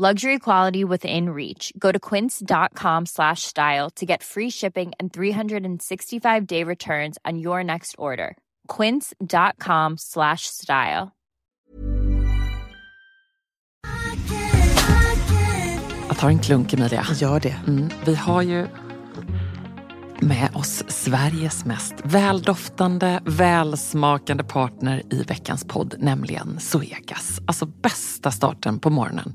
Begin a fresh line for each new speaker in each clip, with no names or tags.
Luxury quality within reach. Go to quince.com slash style to get free shipping and 365 day returns on your next order. Quince.com slash style.
Jag tar en klunk Emilia.
Gör det.
Mm, vi har ju med oss Sveriges mest väldoftande, välsmakande partner i veckans podd, nämligen Zoegas. Alltså bästa starten på morgonen.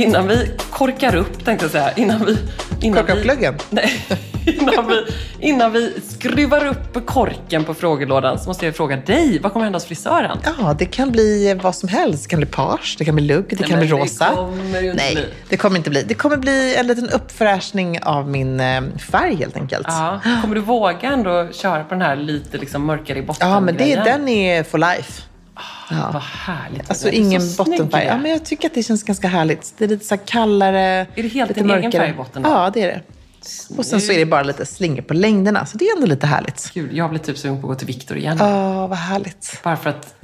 Innan vi korkar upp tänkte jag säga, innan vi... Innan
Korka upp glöggen?
Nej, innan vi, innan vi skruvar upp korken på frågelådan så måste jag fråga dig, vad kommer hända hos frisören?
Ja, det kan bli vad som helst. Det kan bli page, det kan bli lugg, det kan
men
bli
det
rosa.
kommer ju inte
Nej,
bli.
det kommer inte bli. Det kommer bli en liten uppfräschning av min eh, färg helt enkelt.
Ja, kommer du våga ändå köra på den här lite liksom mörkare i botten
Ja, men det, den är for life. Ja.
Vad härligt.
Alltså ingen bottenfärg. Ja, men jag tycker att det känns ganska härligt. Det är lite så kallare.
Är det helt
lite
din egen färg i botten då?
Ja, det är det. Och sen så är det bara lite slingor på längderna. Så det är ändå lite härligt.
Gud, jag blir typ sugen på att gå till Viktor igen.
Ja, vad härligt.
Bara för att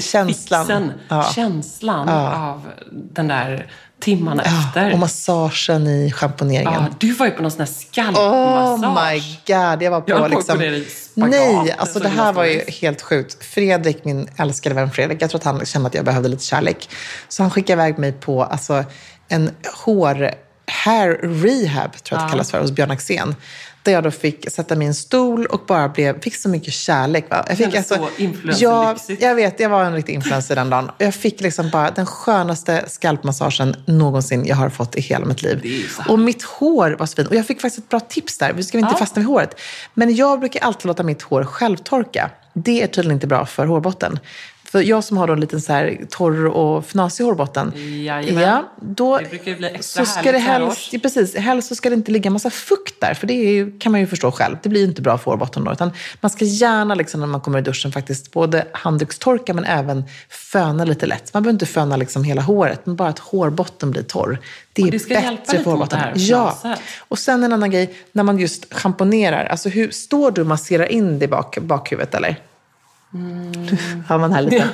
Känslan.
fixen,
Ja.
känslan av den där timmarna efter.
Och massagen i schamponeringen.
ja, du var ju på någon sån här
Oh
skalpmassage.
my god, jag var på
Jag höll på
liksom...
i spagat.
Nej, alltså det här var ju helt sjukt. Fredrik, min älskade vän Fredrik, jag tror att han kände att jag behövde lite kärlek. Så han skickade iväg mig på alltså, en hår... Hair rehab, tror jag att det kallas för, hos Björn Axén. Där jag då fick sätta en stol och bara blev, fick så mycket kärlek. Va? Jag fick
Kändes så influencerlyxigt.
ja, jag vet, jag var en riktig influencer den dagen. Och Jag fick liksom bara den skönaste skalpmassagen någonsin jag har fått i hela mitt liv. Och mitt hår var så fint. Och jag fick faktiskt ett bra tips där. Vi ska inte
Ja.
fastna vid håret. Men jag brukar alltid låta mitt hår självtorka. Det är tydligen inte bra för hårbotten. För jag som har då en liten så här torr och fnasig hårbotten.
Jajamän.
Ja, då
Det brukar ju bli extra
så ska det helst, ja, precis, helst så ska det inte ligga massa fukt där. För det ju, kan man ju förstå själv. Det blir ju inte bra för hårbotten då. Utan man ska gärna liksom, när man kommer i duschen faktiskt både handdukstorka men även föna lite lätt. Man behöver inte föna liksom hela håret, men bara att hårbotten blir torr. Det är
Och det ska hjälpa lite
för
mot det
hårbotten.
här
Ja. Och sen en annan grej, när man just schamponerar. Alltså hur, står du och masserar in det i bak, bakhuvudet eller?
Mm.
Har man här lite?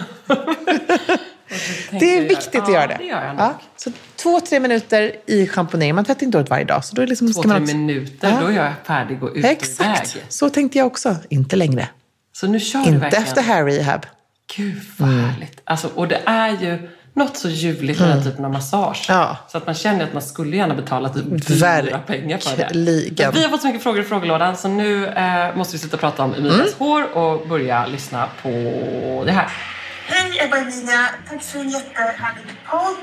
Det är viktigt att
Ja,
göra det.
det gör jag nog.
Så två, tre minuter i schamponering. Man tvättar inte håret varje dag. Så då är liksom,
Två, tre
också-
minuter,
Ja.
då är jag färdig och ut
Exakt. Så tänkte jag också. Inte längre.
Så nu kör du
Inte
verkligen.
efter hair rehab.
Gud vad
Mm.
härligt. Alltså, och det är ju något så ljuvligt med den typen av massage.
Mm. Ja.
Så att man känner att man skulle gärna betala typ dyra pengar för det. Men Vi har fått så mycket frågor i frågelådan så nu eh, måste vi sluta prata om Emilias
Mm.
hår och börja lyssna på det här.
Hej Ebba och Emilia, tack för en jättehärlig podd.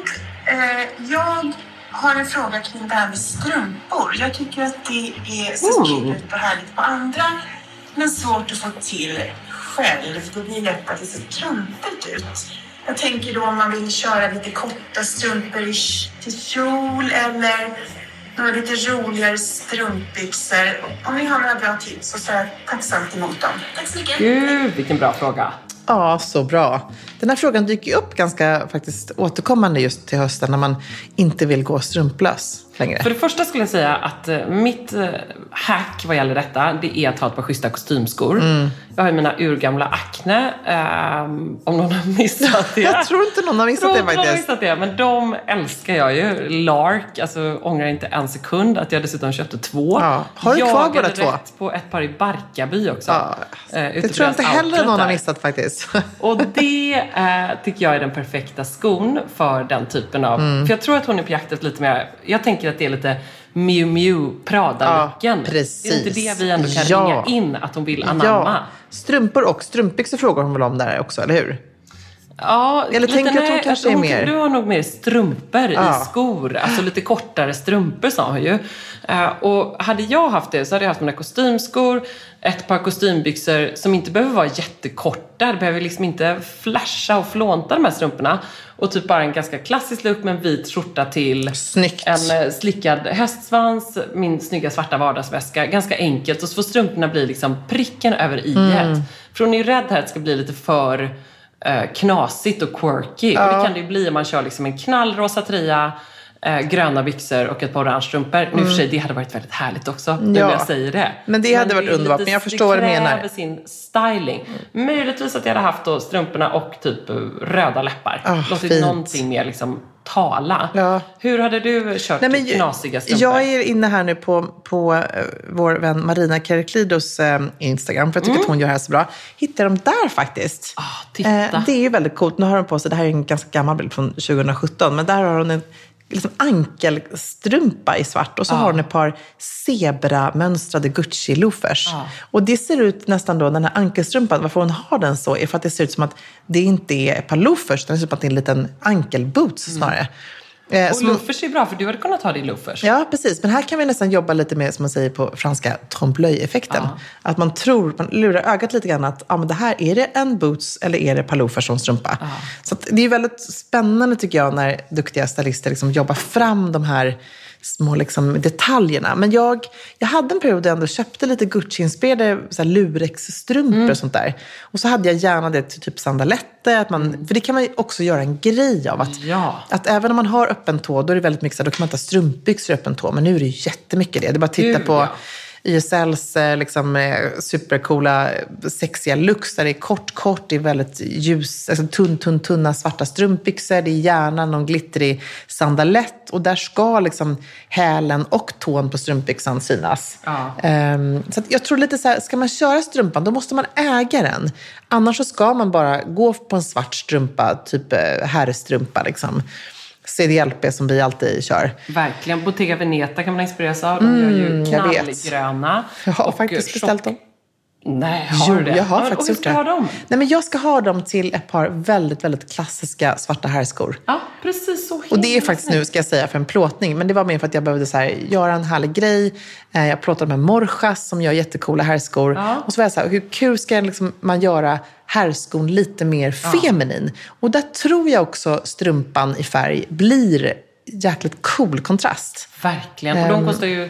Eh, jag har en fråga kring det här med strumpor. Jag tycker att det är så kul ut och härligt på andra men svårt att få till själv. Det blir lätt att det ser klantigt ut. Jag tänker då om man vill köra lite korta strumpor till kjol eller några lite roligare strumpbyxor. Om ni har några bra tips så tar jag tacksamt emot dem. Tack så mycket.
Gud, vilken bra fråga.
Ja, så bra. Den här frågan dyker ju upp ganska faktiskt återkommande just till hösten när man inte vill gå strumplös längre.
För det första skulle jag säga att eh, mitt eh, hack vad gäller detta, det är att ha ett par schyssta kostymskor.
Mm.
Jag har ju mina urgamla Acne, ehm, om någon har missat det.
Jag tror inte någon har missat
tror
det
någon har
faktiskt.
missat det, men de älskar jag ju. Lark, alltså ångrar inte en sekund att jag dessutom köpte två.
Ja. Har du kvar
Jagade
båda två?
rätt på ett par i Barkarby också.
Ja,
Eh,
det tror jag inte heller någon har missat faktiskt.
Och det eh, tycker jag är den perfekta skon för den typen av...
Mm.
För jag tror att hon är på jakt efter lite mer... Jag tänker att det är lite Miu Miu Prada-looken.
Ja, precis.
Är det inte det vi ändå kan
Ja.
ringa in att hon vill anamma?
Ja. Strumpor och strumpbyxor frågar hon väl om där också, eller hur?
Ja,
Eller
lite
tänker du att
nej,
kanske
hon-
mer-
Du har nog mer strumpor
Ja.
i skor. Alltså lite kortare strumpor sa hon ju. Eh, och hade jag haft det så hade jag haft mina kostymskor, ett par kostymbyxor som inte behöver vara jättekorta. Det behöver liksom inte flasha och flånta de här strumporna. Och typ bara en ganska klassisk look med en vit skjorta till.
Snyggt.
En eh, slickad hästsvans, min snygga svarta vardagsväska. Ganska enkelt. Och så får strumporna bli liksom pricken över i
Mm.
För hon är ju rädd här att det ska bli lite för knasigt och quirky. Och det kan det ju bli om man kör liksom en knallrosa tröja, eh, gröna byxor och ett par orange strumpor. Nu i och för sig, det hade varit väldigt härligt också, nu
Mm. Ja.
när jag säger det.
Men det hade varit underbart, men jag förstår vad du menar.
Det kräver sin styling. Möjligtvis att jag hade haft då strumporna och typ eh, röda läppar.
Ah,
Låtit
fint.
någonting mer liksom tala.
Ja.
Hur hade du kört
Nej, men
knasiga strumpor?
jag är inne här nu på, på eh, vår vän Marina Kereklidos eh, Instagram, för jag tycker att hon gör det här så bra. Hittar de där faktiskt.
Mm. Ah, titta.
Eh, det är ju väldigt coolt. Nu har hon på sig, det här är en ganska gammal bild från 2017, men där har hon en liksom ankelstrumpa i svart och så har hon ett par zebramönstrade Gucci-loafers. Och det ser ut nästan då, den här ankelstrumpan, varför hon har den så är för att det ser ut som att det inte är ett par loafers, utan det ser ut som att det är en liten ankelboots snarare. Eh,
Och loafers är bra, för du hade kunnat ha din loafers.
Ja, precis. Men här kan vi nästan jobba lite med, som man säger på franska, trompe l'œil-effekten. Att man tror, man lurar ögat lite grann att ah, men det här, är det en boots eller är det paloofers som strumpa? Så att det är väldigt spännande tycker jag när duktiga stylister liksom jobbar fram de här små liksom, detaljerna. Men jag, jag hade en period där jag ändå köpte lite Gucci-inspirerade lurex-strumpor och sånt där. Och så hade jag gärna det till typ sandaletter. Att man, För det kan man ju också göra en grej av. Att,
Ja.
att även om man har öppen tå, då är det väldigt mycket så här, då kan man inte ha strumpbyxor i öppen tå. Men nu är det ju jättemycket det. Det är bara att titta
Gud,
på
ja.
YSLs eh, liksom, eh, supercoola, sexiga looks där det är kort, kort, det är väldigt ljus, alltså tunn, tunn, tunna svarta strumpbyxor. Det är gärna någon glittrig sandalett och där ska liksom hälen och tån på strumpbyxan synas.
Ja.
Ehm, så jag tror lite så här, ska man köra strumpan, då måste man äga den. Annars så ska man bara gå på en svart strumpa, typ eh, herrstrumpa liksom. CDLP som vi alltid kör.
Verkligen. Bottega Veneta kan man inspireras av. De gör ju
Mm, jag
knallgröna.
Jag har
och
faktiskt beställt dem.
Nej, har
Jo,
du det?
jag har
Ja,
faktiskt
och
gjort
ska
det.
du ha dem?
Nej, men jag ska ha dem till ett par väldigt, väldigt klassiska svarta herrskor.
Ja, precis så.
Och det är faktiskt nu, ska jag säga, för en plåtning. Men det var mer för att jag behövde så här, göra en härlig grej. Eh, Jag plåtade med Morjas som gör jättecoola herrskor.
Ja.
Och så var jag så här, hur kul ska liksom man göra herrskon lite mer feminin? Och där tror jag också strumpan i färg blir jäkligt cool kontrast.
Verkligen. Och de kostar ju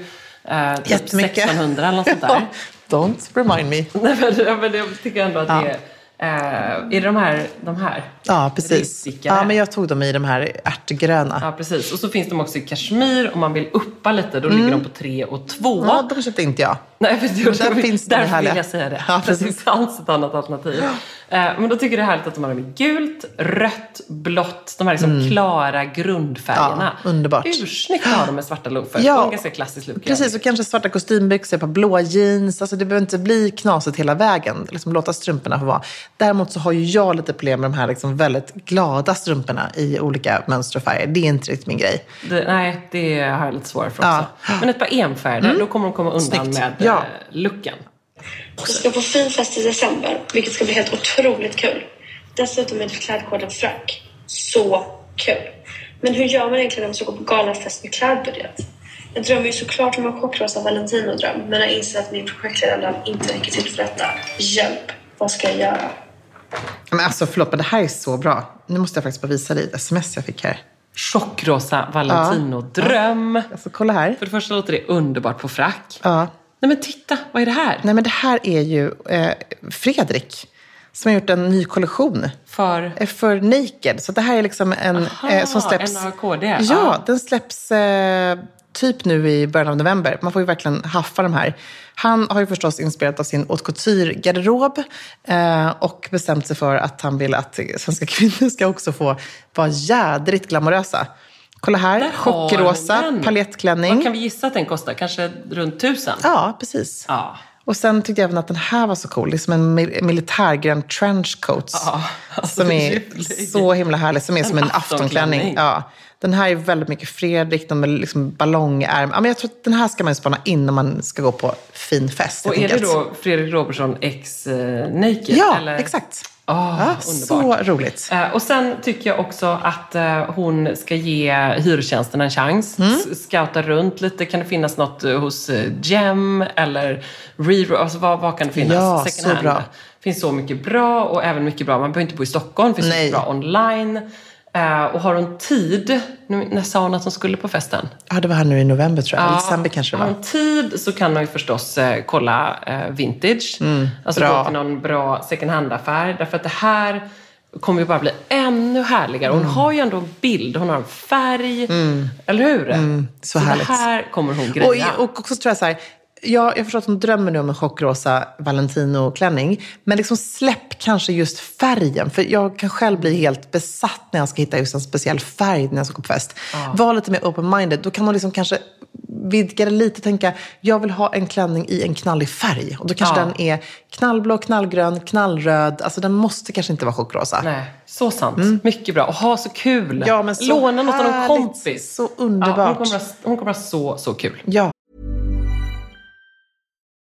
eh, typ
Jättemycket.
1600 eller något sånt där.
Don't remind me.
Nej, men, jag tycker ändå att det är... Eh, är det de här? De här?
Ja, precis. Ja, men jag tog dem i de här ärtgröna.
Ja, precis. Och så finns de också i kashmir. Om man vill uppa lite, då ligger de på 3 och 2.
Mm. Ja, de köpte inte jag.
Nej, för det,
Där finns de
därför
härliga.
vill jag säga det.
Ja,
det
precis.
fanns ett annat alternativ. Eh, men då tycker jag det är härligt att de har dem i gult, rött, blått. De här liksom klara grundfärgerna.
Mm. Ja, underbart.
Ursnyggt att ha dem med svarta loafers.
Ja.
En ganska klassisk look.
Precis, och kanske svarta kostymbyxor, par blåa jeans. Alltså det behöver inte bli knasigt hela vägen. Liksom låta strumporna få vara. Däremot så har ju jag lite problem med de här liksom väldigt glada strumporna i olika mönster och färger. Det är inte riktigt min grej.
Det, nej, det har jag lite svårare för också.
Ja.
Men ett par enfärgade, då kommer de komma undan
Snyggt.
med
Ja.
eh, looken.
Jag ska på fin fest i december, vilket ska bli helt otroligt kul. Dessutom är det klädkoden Frank. Så kul! Men hur gör man egentligen om man ska gå på galenfest med klädbudget? Jag drömmer ju såklart om en chockrosa Valentino-dröm, men jag inser att min projektledarlön inte räcker till för detta. Hjälp! Vad ska jag göra?
Men alltså förlåt, men det här är så bra. Nu måste jag faktiskt bara visa dig ett sms jag fick här.
Tjockrosa Valentino-dröm.
Alltså kolla här.
För det första låter det underbart på frack.
Ja.
Nej men titta, vad är det här?
Nej men det här är ju eh, Fredrik som har gjort en ny kollektion.
För?
Eh, För Naked. Så det här är liksom en
Aha,
eh, som släpps...
NAKD.
Ja,
Ja.
den släpps eh, typ nu i början av november. Man får ju verkligen haffa de här. Han har ju förstås inspirerat av sin haute couture-garderob eh, och bestämt sig för att han vill att svenska kvinnor ska också få vara jädrigt glamorösa. Kolla här, chockrosa palettklänning.
Vad kan vi gissa att den kostar? Kanske runt tusen?
Ja, precis.
Ja.
Och sen tyckte jag även att den här var så cool. Det är som en mil- militärgrön trenchcoat.
Ja, alltså,
som är så himla härlig. Som är
En
som en
aftonklänning.
aftonklänning. Ja. Den här är väldigt mycket Fredrik, de med liksom ballongärm. Ja, men jag tror att den här ska man spana in när man ska gå på fin fest.
Och är det då Fredrik Robertson ex eh, Naked?
Ja,
eller?
exakt.
Ah,
ja, så roligt.
Eh, och sen tycker jag också att eh, hon ska ge hyresgästen en chans.
Mm.
Scouta runt lite. Kan det finnas något eh, hos Gem eller Rero? Alltså vad, vad kan det finnas?
Ja,
Second
så
hand.
bra.
finns så mycket bra och även mycket bra. Man behöver inte bo i Stockholm. Det finns mycket bra online. Eh, och har hon tid, nu, när sa hon att hon skulle på festen?
Ja, det var här nu i november tror jag. I december kanske det
Har
var.
hon tid så kan man ju förstås eh, kolla eh, vintage. alltså
Mm, bra.
gå till någon bra second hand-affär. Därför att det här kommer ju bara bli ännu härligare. Hon
Mm.
har ju ändå en bild, hon har en färg. Eller hur?
så
så
härligt.
det här kommer hon greja.
Och, och också tror jag så här, ja, jag förstår att hon drömmer nu om en chockrosa Valentino-klänning. Men liksom släpp kanske just färgen. För jag kan själv bli helt besatt när jag ska hitta just en speciell färg när jag ska gå på fest. Var lite mer open-minded. Då kan hon liksom kanske vidga det lite och tänka, jag vill ha en klänning i en knallig färg. Och då kanske
Ja.
den är knallblå, knallgrön, knallröd. Alltså den måste kanske inte vara chockrosa.
Nej, så sant. Mycket bra. Och ha så kul.
Mm. Ja, men så
Låna något av någon
härligt.
kompis.
Så underbart.
Ja, hon, kommer ha, hon kommer ha så, så kul.
Ja.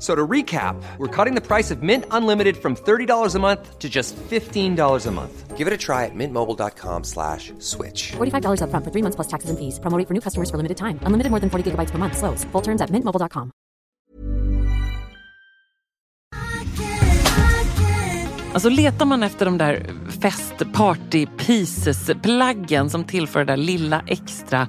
F- So to recap, we're cutting the price of Mint Unlimited from $30 a month to just $15 a month. Give it a try at mintmobile.com slash switch.
$45 upfront for three months plus taxes and fees. Promo rate for new customers for limited time. Unlimited more than 40 gigabytes per month. Slows. Full terms at mintmobile.com.
Alltså letar man efter de där fest party pieces plaggen som tillför det där lilla extra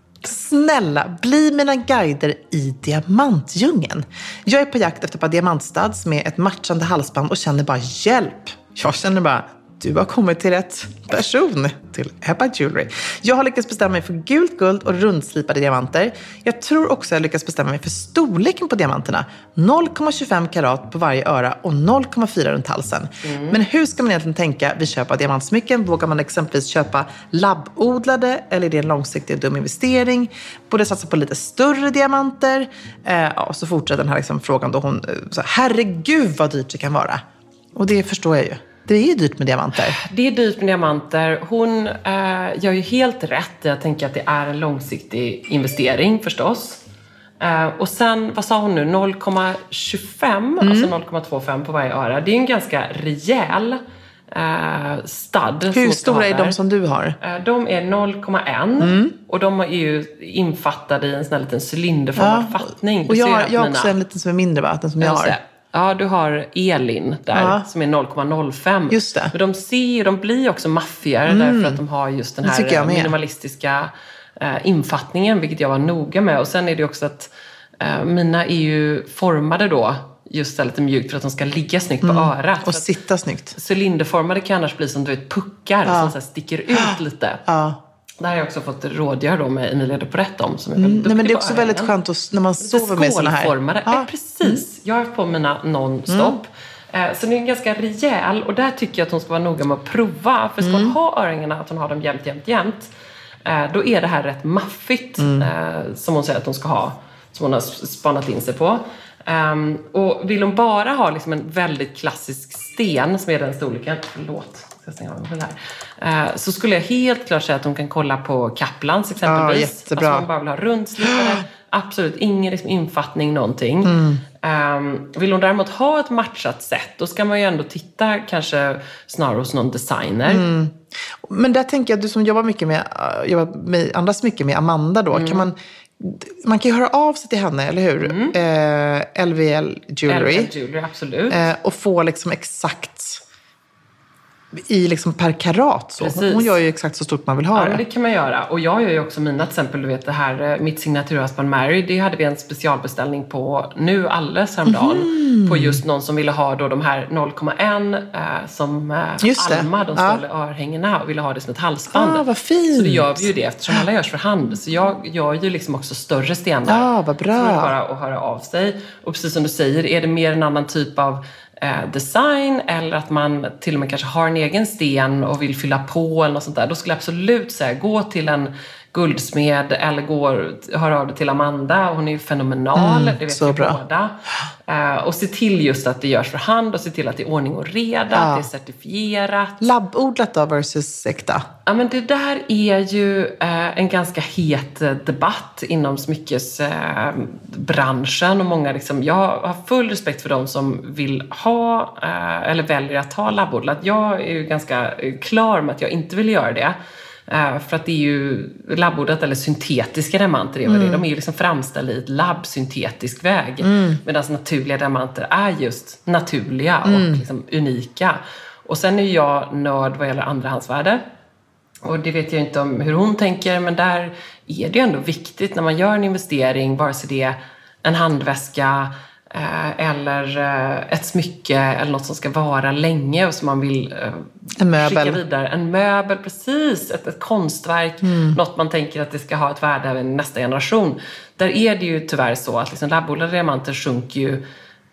snälla, bli mina guider i diamantdjungeln. Jag är på jakt efter ett par diamantstuds med ett matchande halsband och känner bara hjälp. Jag känner bara, du har kommit till rätt person, till Ebba Jewelry. Jag har lyckats bestämma mig för gult guld och rundslipade diamanter. Jag tror också jag lyckats bestämma mig för storleken på diamanterna. 0,25 karat på varje öra och 0,4 runt halsen. Men hur ska man egentligen tänka vid köp av diamantsmycken? Vågar man exempelvis köpa labbodlade eller är det en långsiktig och dum investering? Borde satsa på lite större diamanter? Eh, ja, så fortsätter den här liksom frågan då hon, eh, så, herregud vad dyrt det kan vara. Och det förstår jag ju. Det är ju dyrt med diamanter.
Det är dyrt med diamanter. Hon eh, gör ju helt rätt. Jag tänker att det är en långsiktig investering förstås. Eh, och sen, vad sa hon nu, 0,25, alltså 0,25 på varje öra. Det är ju en ganska rejäl eh, som
Hur stora är de som du har?
Eh, De är 0,1 och de är ju infattade i en sån här liten cylinderformad fattning. Du
Och jag, har-
att
jag har
mina-
också en liten som är mindre va? Den som jag
Just
har.
Ja, du har Elin där
Ja.
som är 0,05.
Just det. Mm.
Men de ser de blir också maffigare därför att de har just den här
med.
minimalistiska eh, infattningen, vilket jag var noga med. Och sen är det också att eh, mina är ju formade då just här lite mjukt för att de ska ligga snyggt på örat.
Mm. Och sitta snyggt.
Cylinderformade kan annars bli som du vet puckar som så sticker ut lite.
Ja.
Det här har jag också fått rådgöra då med Emilia de Porrett om. Som är
Mm.
väldigt
Nej, men det är också väldigt skönt att, när man sover med såna här.
Skålformade.
Ja. Mm.
Ja. precis. Jag har på mina non-stop. Eh, Så den är ganska rejäl och där tycker jag att hon ska vara noga med att prova. För ska
Mm.
hon ha örhängena, att hon har dem jämt, jämt, jämt. eh, Då är det här rätt maffigt
Mm.
eh, som hon säger att hon ska ha. Som hon har spanat in sig på. Ehm, och vill hon bara ha liksom en väldigt klassisk sten som är den storleken. Förlåt. Ska stänga av den här. Eh, Så skulle jag helt klart säga att hon kan kolla på Kaplans exempelvis.
jättebra.
Alltså hon bara vill ha rundslipade. Absolut ingen liksom infattning, någonting. Ehm, vill hon däremot ha ett matchat set, då ska man ju ändå titta kanske snarare hos någon designer.
Men där tänker jag, du som jobbar mycket med, äh, jobbar med, andas mycket med Amanda då.
Mm.
Kan man, man kan ju höra av sig till henne, eller hur? Eh, LVL Jewelry.
Eller jewelry, absolut.
Eh, och få liksom exakt i liksom per karat. Så.
Precis.
Hon gör ju exakt så stort man vill ha
Ja,
det.
det kan man göra. Och jag gör ju också mina, till exempel, du vet det här, eh, mitt signaturhalsband Mary, det hade vi en specialbeställning på nu alldeles häromdagen.
Mhm.
På just någon som ville ha då de här 0,1 eh, som eh. Alma, de
Ja.
stående örhängena, och ville ha det som ett halsband.
Ah, vad fint.
Så det gör vi ju det eftersom alla görs för hand. Så jag gör ju liksom också större stenar.
Ah, vad bra.
Så det är bara att höra av sig. Och precis som du säger, är det mer en annan typ av Eh, design eller att man till och med kanske har en egen sten och vill fylla på eller något sånt där. Då skulle jag absolut säga, gå till en guldsmed eller gå, höra av dig till Amanda. Hon är ju fenomenal, det vet
Mm,
vi
bra.
båda. Eh, och se till just att det görs för hand och se till att det är ordning och reda, att det är certifierat.
Labbodlat då versus äkta?
Ja, men det där är ju eh, en ganska het debatt inom smyckesbranschen. Branschen och många liksom, jag har full respekt för de som vill ha eh, eller väljer att ha labbodlat. Jag är ju ganska klar med att jag inte vill göra det. Eh, för att det är ju labbodlat eller syntetiska diamanter, är vad det de är ju liksom framställda i ett labb syntetisk väg. Medan naturliga diamanter är just naturliga och liksom unika. Och sen är jag nörd vad gäller andrahandsvärde. Och det vet jag inte om hur hon tänker, men där är det ju ändå viktigt när man gör en investering, vare sig det är en handväska eller eh, ett smycke eller något som ska vara länge och som man vill eh,
En möbel.
skicka vidare. En möbel, precis. Ett, ett konstverk.
Mm.
Något man tänker att det ska ha ett värde även nästa generation. Där är det ju tyvärr så att liksom labbodlade diamanter sjunker ju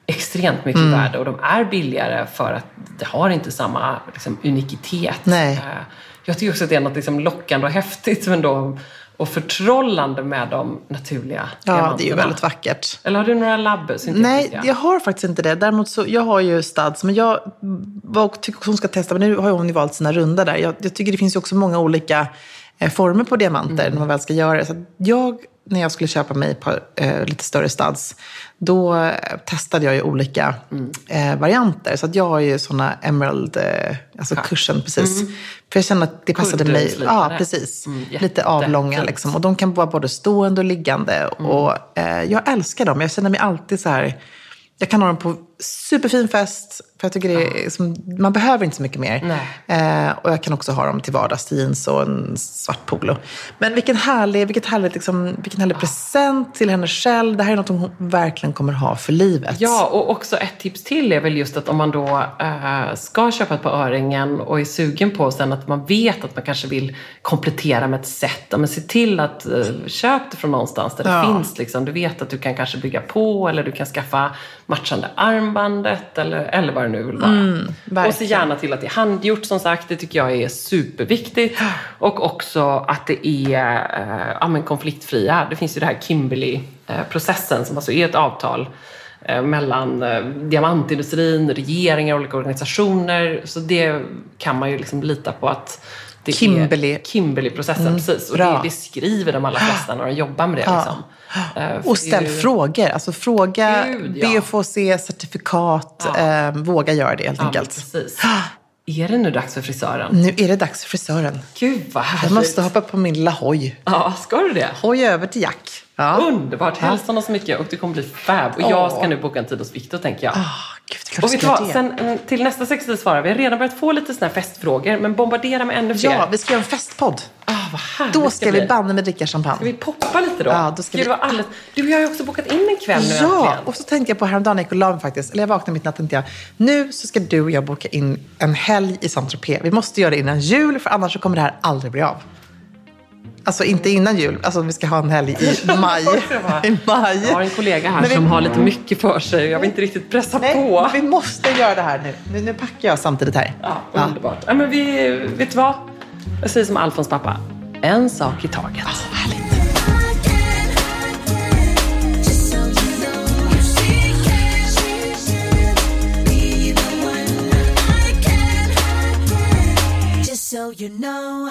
extremt mycket
Mm.
värde och de är billigare för att det har inte samma liksom, unikitet.
Nej.
Eh, Jag tycker också att det är något liksom lockande och häftigt men då, och förtrollande med de naturliga
Ja, det är ju
diamanterna.
väldigt vackert.
Eller har du några labb syntetiska?
Nej, jag har faktiskt inte det. Däremot så, jag har ju studs, men jag var, tycker hon ska testa, men nu har hon ju valt sina runda där. Jag, jag tycker det finns ju också många olika eh, former på diamanter
Mm.
när man väl ska göra det. Så jag, när jag skulle köpa mig ett par eh, lite större studs, då eh, testade jag ju olika
Mm.
eh, varianter. Så att jag har ju såna emerald, eh, alltså cushion precis. För jag känner att det passade mig.
Kuddslipade.
Ja, precis.
Mm,
lite avlånga liksom. Och de kan vara både stående och liggande.
Mm.
Och eh, jag älskar dem. Jag känner mig alltid så här... Jag kan ha dem på superfin fest. För jag tycker det är, som, man behöver inte så mycket mer. Eh, och jag kan också ha dem till vardags, jeans och en svart polo. Men vilken härlig, vilket härligt, liksom, vilken härlig present till henne själv. Det här är något hon verkligen kommer ha för livet.
Ja, och också ett tips till är väl just att om man då äh, ska köpa ett par öringen och är sugen på sen att man vet att man kanske vill komplettera med ett set. Men se till att äh, köp det från någonstans där
Ja.
det finns. Liksom. Du vet att du kan kanske bygga på eller du kan skaffa matchande armbandet eller, eller vad det nu vill vara. och se gärna till att det är handgjort som sagt. Det tycker jag är superviktigt. Och också att det är äh, ja, men konfliktfria. Det finns ju det här Kimberley-processen som alltså är ett avtal eh, mellan eh, diamantindustrin, regeringar och olika organisationer. Så det kan man ju liksom lita på att det
Kimberley.
Kimberley-processen. precis. Och det,
bra.
det skriver de allra flesta när de jobbar med det. Liksom. Eh,
Och ställ
ju-
frågor. Alltså fråga,
Gud, ja.
be att få se certifikat. Eh, våga göra det helt
Ja,
enkelt.
precis. Är det nu dags för frisören?
Nu är det dags för frisören.
Gud vad härligt.
Jag måste hoppa på min lilla hoj.
Ja, ska du det?
Hoj över till Jack. Ja.
Underbart! Hälsa honom så mycket och du kommer bli fab. Och jag ska nu boka en tid hos Viktor tänker jag.
Ah, gud, det
och vet du
ska
vad? Sen, mm, till nästa 60 svarar vi har redan börjat få lite såna här festfrågor, men bombardera med ännu fler.
Ja, vi ska göra en festpodd.
vad härligt
Då
det
ska vi banne med dricka
Ska
champagne.
vi poppa lite då?
Ja, då ska
Gud,
vi-
alldeles... Du, jag har ju också bokat in en kväll nu
Ja,
äntligen.
och så tänkte jag på häromdagen när jag la mig faktiskt. Eller jag vaknade mitt i natten jag, nu så ska du och jag boka in en helg i Saint-Tropez. Vi måste göra det innan jul, för annars så kommer det här aldrig bli av. Alltså inte innan jul, alltså vi ska ha en helg i maj. I maj.
Jag har en kollega här
vi-
som har lite mycket för sig. Jag vill inte riktigt pressa
Nej,
på.
men vi måste göra det här nu. nu. Nu packar jag samtidigt här.
Ja, underbart. Ja, men vi, vet du vad? Jag säger som Alfons pappa. En sak i taget.
Just so you know.